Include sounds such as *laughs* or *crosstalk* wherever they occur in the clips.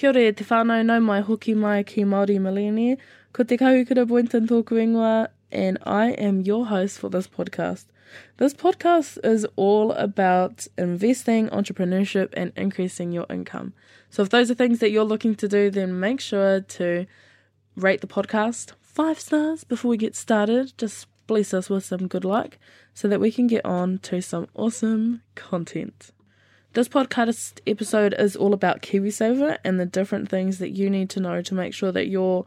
Kia ora te whānau nau mai hoki mai ki Māori Millionaire. Ko te kahukura Boynton tōku ingoa, and I am your host for this podcast. This podcast is all about investing, entrepreneurship, and increasing your income. So, if those are things that you're looking to do, then make sure to rate the podcast five stars before we get started. Just bless us with some good luck so that we can get on to some awesome content. This podcast episode is all about KiwiSaver and the different things that you need to know to make sure that you're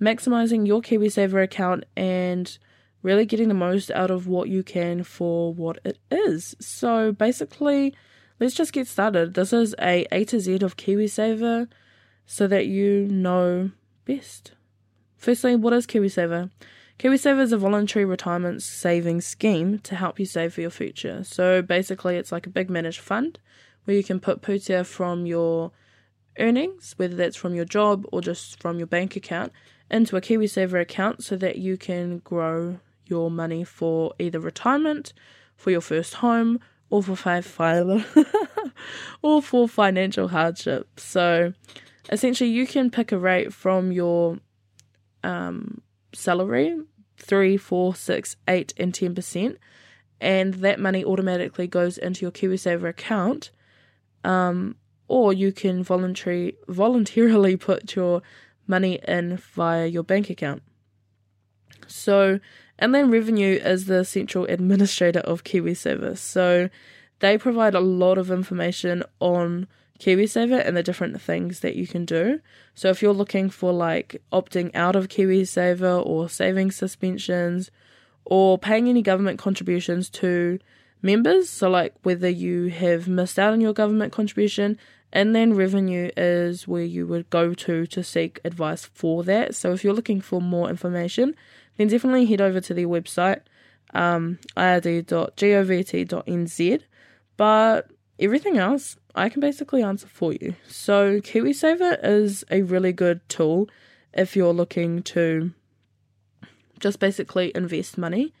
maximizing your KiwiSaver account and really getting the most out of what you can for what it is. So basically, let's just get started. This is a A to Z of KiwiSaver so that you know best. Firstly, what is KiwiSaver? KiwiSaver is a voluntary retirement savings scheme to help you save for your future. So basically, it's like a big managed fund where you can put pūtea from your earnings, whether that's from your job or just from your bank account, into a KiwiSaver account so that you can grow your money for either retirement, for your first home, or for five *laughs* or for financial hardship. So essentially, you can pick a rate from your um, salary three, four, six, eight, and ten percent, and that money automatically goes into your KiwiSaver account. Um, or you can voluntary voluntarily *laughs* put your money in via your bank account. So, Inland Revenue is the central administrator of KiwiSaver. So, they provide a lot of information on KiwiSaver and the different things that you can do. So if you're looking for like opting out of KiwiSaver or saving suspensions or paying any government contributions to members, so like whether you have missed out on your government contribution, Inland Revenue is where you would go to to seek advice for that. So if you're looking for more information, then definitely head over to their website, um, ird.govt.nz. But everything else, I can basically answer for you. So, KiwiSaver is a really good tool if you're looking to just basically invest money.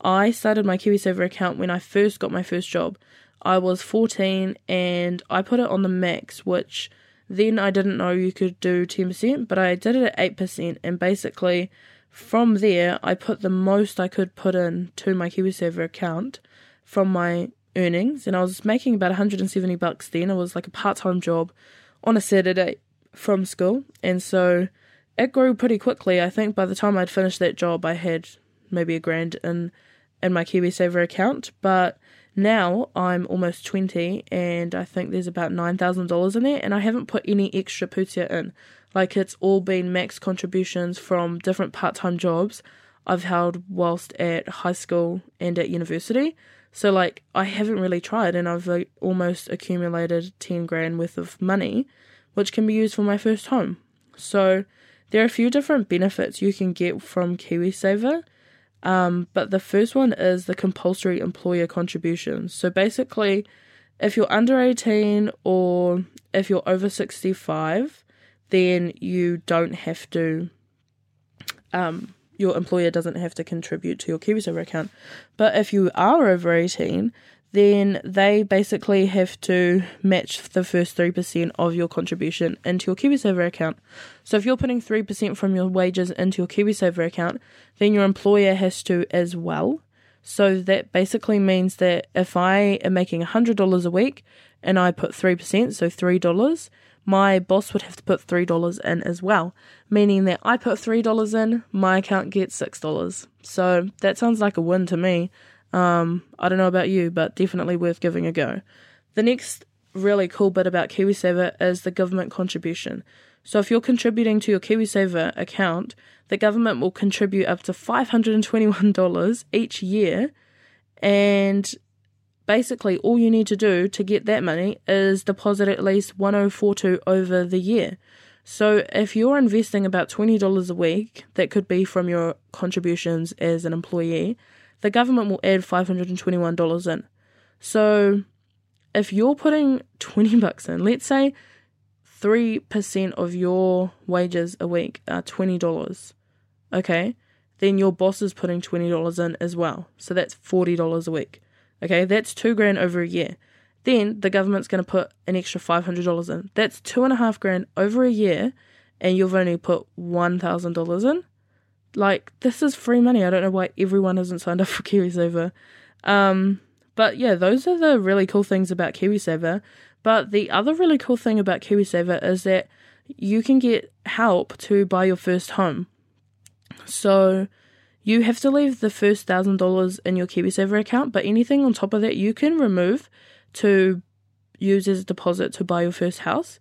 I started my KiwiSaver account when I first got my first job. I was 14 and I put it on the max, which then I didn't know you could do 10%, but I did it at 8%. And basically, from there, I put the most I could put in to my KiwiSaver account from my earnings, and I was making about 170 bucks then. It was like a part time job on a Saturday from school, and so it grew pretty quickly. I think by the time I'd finished that job, I had maybe a grand in in my KiwiSaver account, but now I'm almost 20 and I think there's about $9,000 in there and I haven't put any extra pūtea in. Like it's all been max contributions from different part-time jobs I've held whilst at high school and at university. So like I haven't really tried and I've like almost accumulated 10 grand worth of money which can be used for my first home. So there are a few different benefits you can get from KiwiSaver. Um, but the first one is the compulsory employer contributions. So basically, if you're under 18 or if you're over 65, then you don't have to um, your employer doesn't have to contribute to your KiwiSaver account. But if you are over 18, then they basically have to match the first 3% of your contribution into your KiwiSaver account. So if you're putting 3% from your wages into your KiwiSaver account, then your employer has to as well. So that basically means that if I am making $100 a week and I put 3%, so $3, my boss would have to put $3 in as well, meaning that I put $3 in, my account gets $6. So that sounds like a win to me. Um, I don't know about you, but definitely worth giving a go. The next really cool bit about KiwiSaver is the government contribution. So if you're contributing to your KiwiSaver account, the government will contribute up to $521 each year and basically all you need to do to get that money is deposit at least 1042 over the year. So if you're investing about $20 a week, that could be from your contributions as an employee, the government will add $521 in. So if you're putting 20 *laughs* bucks in, let's say 3% of your wages a week are $20, okay? Then your boss is putting $20 in as well. So that's $40 a week. Okay, that's two grand over a year. then the government's going to put an extra $500 in. That's two and a half grand over a year, and you've only put $1,000 in. Like, this is free money. I don't know why everyone hasn't signed up for KiwiSaver. Um, but yeah, those are the really cool things about KiwiSaver. But the other really cool thing about KiwiSaver is that you can get help to buy your first home. So you have to leave the first thousand dollars in your KiwiSaver account, but anything on top of that you can remove to use as a deposit to buy your first house.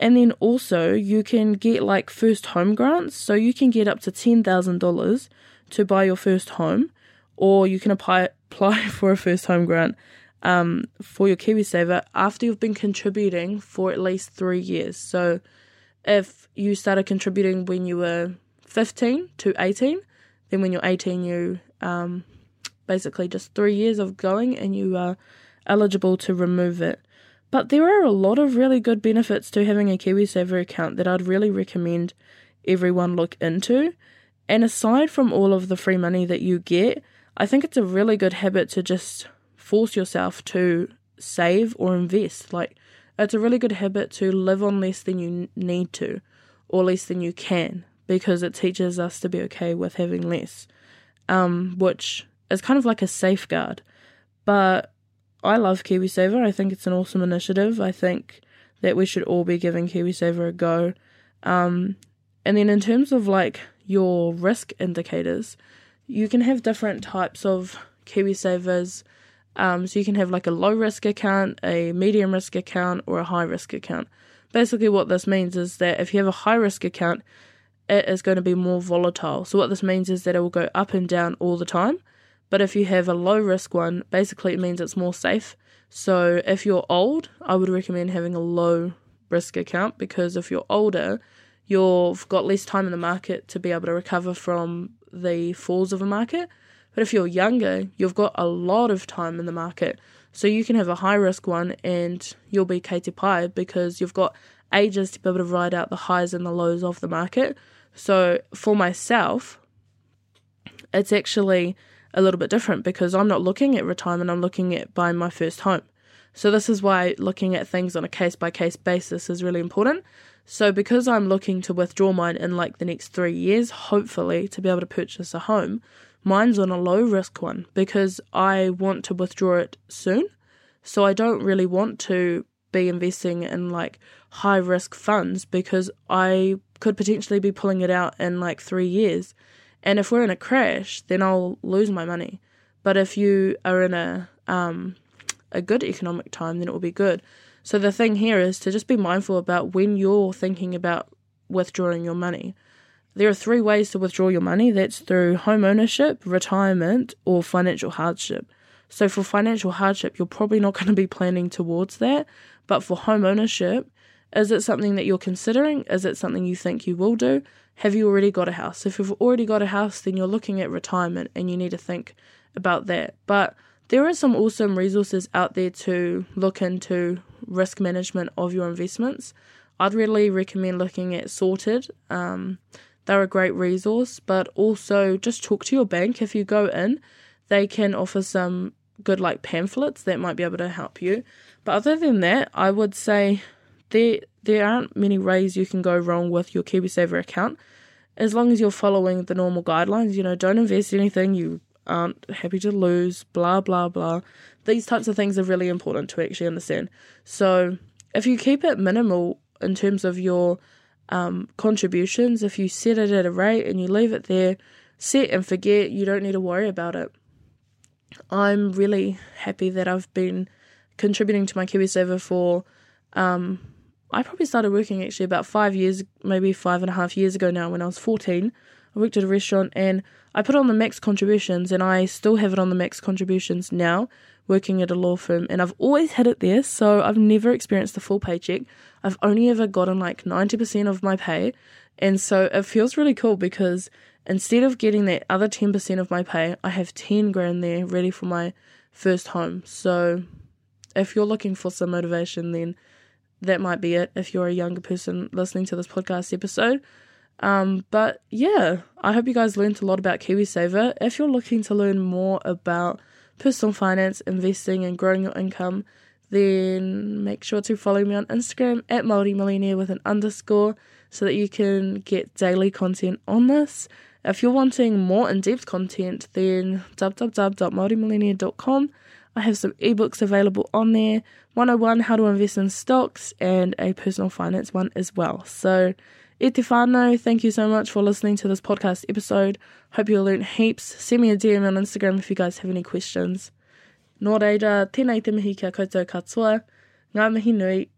And then also you can get like first home grants, so you can get up to ten thousand dollars to buy your first home, or you can apply *laughs* apply for a first home grant um, for your KiwiSaver after you've been contributing for at least three years. So if you started contributing when you were 15 to 18, then when you're 18, you um, basically just three years of going and you are eligible to remove it. But there are a lot of really good benefits to having a KiwiSaver account that I'd really recommend everyone look into. And aside from all of the free money that you get, I think it's a really good habit to just force yourself to save or invest. Like, it's a really good habit to live on less than you need to or less than you can because it teaches us to be okay with having less, um, which is kind of like a safeguard. But I love KiwiSaver. I think it's an awesome initiative. I think that we should all be giving KiwiSaver a go. Um, and then in terms of like your risk indicators, you can have different types of KiwiSavers. Um, so you can have like a low risk account, a medium risk account, or a high risk account. Basically, what this means is that if you have a high risk account, it is going to be more volatile. So what this means is that it will go up and down all the time. But if you have a low risk one, basically it means it's more safe. So if you're old, I would recommend having a low risk account because if you're older, you've got less time in the market to be able to recover from the falls of a market. But if you're younger, you've got a lot of time in the market. So you can have a high risk one and you'll be kei te pai because you've got ages to be able to ride out the highs and the lows of the market. So for myself, it's actually a little bit different because I'm not looking at retirement, I'm looking at buying my first home. So this is why looking at things on a case by case basis is really important. So because I'm looking to withdraw mine in like the next 3 years, hopefully to be able to purchase a home, mine's on a low risk one because I want to withdraw it soon. So I don't really want to be investing in like high risk funds because I could potentially be pulling it out in like three years. And if we're in a crash, then I'll lose my money. But if you are in a um, a good economic time, then it will be good. So the thing here is to just be mindful about when you're thinking about withdrawing your money. There are three ways to withdraw your money. That's through home ownership, retirement, or financial hardship. So for financial hardship, you're probably not *laughs* going to be planning towards that. But for home ownership, is it something that you're considering? Is it something you think you will do? Have you already got a house? If you've already got a house, then you're looking at retirement and you need to think about that. But there are some awesome resources out there to look into risk management of your investments. I'd really recommend looking at Sorted. Um, they're a great resource, but also just talk to your bank. If you go in, they can offer some good like pamphlets that might be able to help you. But other than that, I would say there there aren't many ways you can go wrong with your KiwiSaver account as long as you're following the normal guidelines. You know, don't invest anything you aren't happy to lose, blah blah blah. These types of things are really important to actually understand. So if you keep it minimal in terms of your um, contributions, if you set it at a rate and you leave it there, set and forget, you don't need to worry about it. I'm really happy that I've been contributing to my KiwiSaver for. Um, I probably started working actually about five years, maybe five and a half years ago now when I was 14. I worked at a restaurant and I put on the max contributions and I still have it on the max contributions now, working at a law firm. And I've always had it there, so I've never experienced the full paycheck. I've only ever gotten like 90% of my pay. And so it feels really cool because Instead of getting that other 10% of my pay, I have 10 grand there ready for my first home. So if you're looking for some motivation, then that might be it if you're a younger person listening to this podcast episode. Um, but yeah, I hope you guys learned a lot about KiwiSaver. If you're looking to learn more about personal finance, investing, and growing your income, then make sure to follow me on Instagram at Māori Millionaire with an underscore so that you can get daily content on this. If you're wanting more in depth content, then www.maorimillionaire.com. I have some ebooks available on there 101 How to Invest in Stocks and a personal finance one as well. So, e whānau, thank you so much for listening to this podcast episode. Hope you learned heaps. Send me a DM on Instagram if you guys have any questions. Nō reira, tēnei te mihi kia koutou katoa. Ngā mihi nui,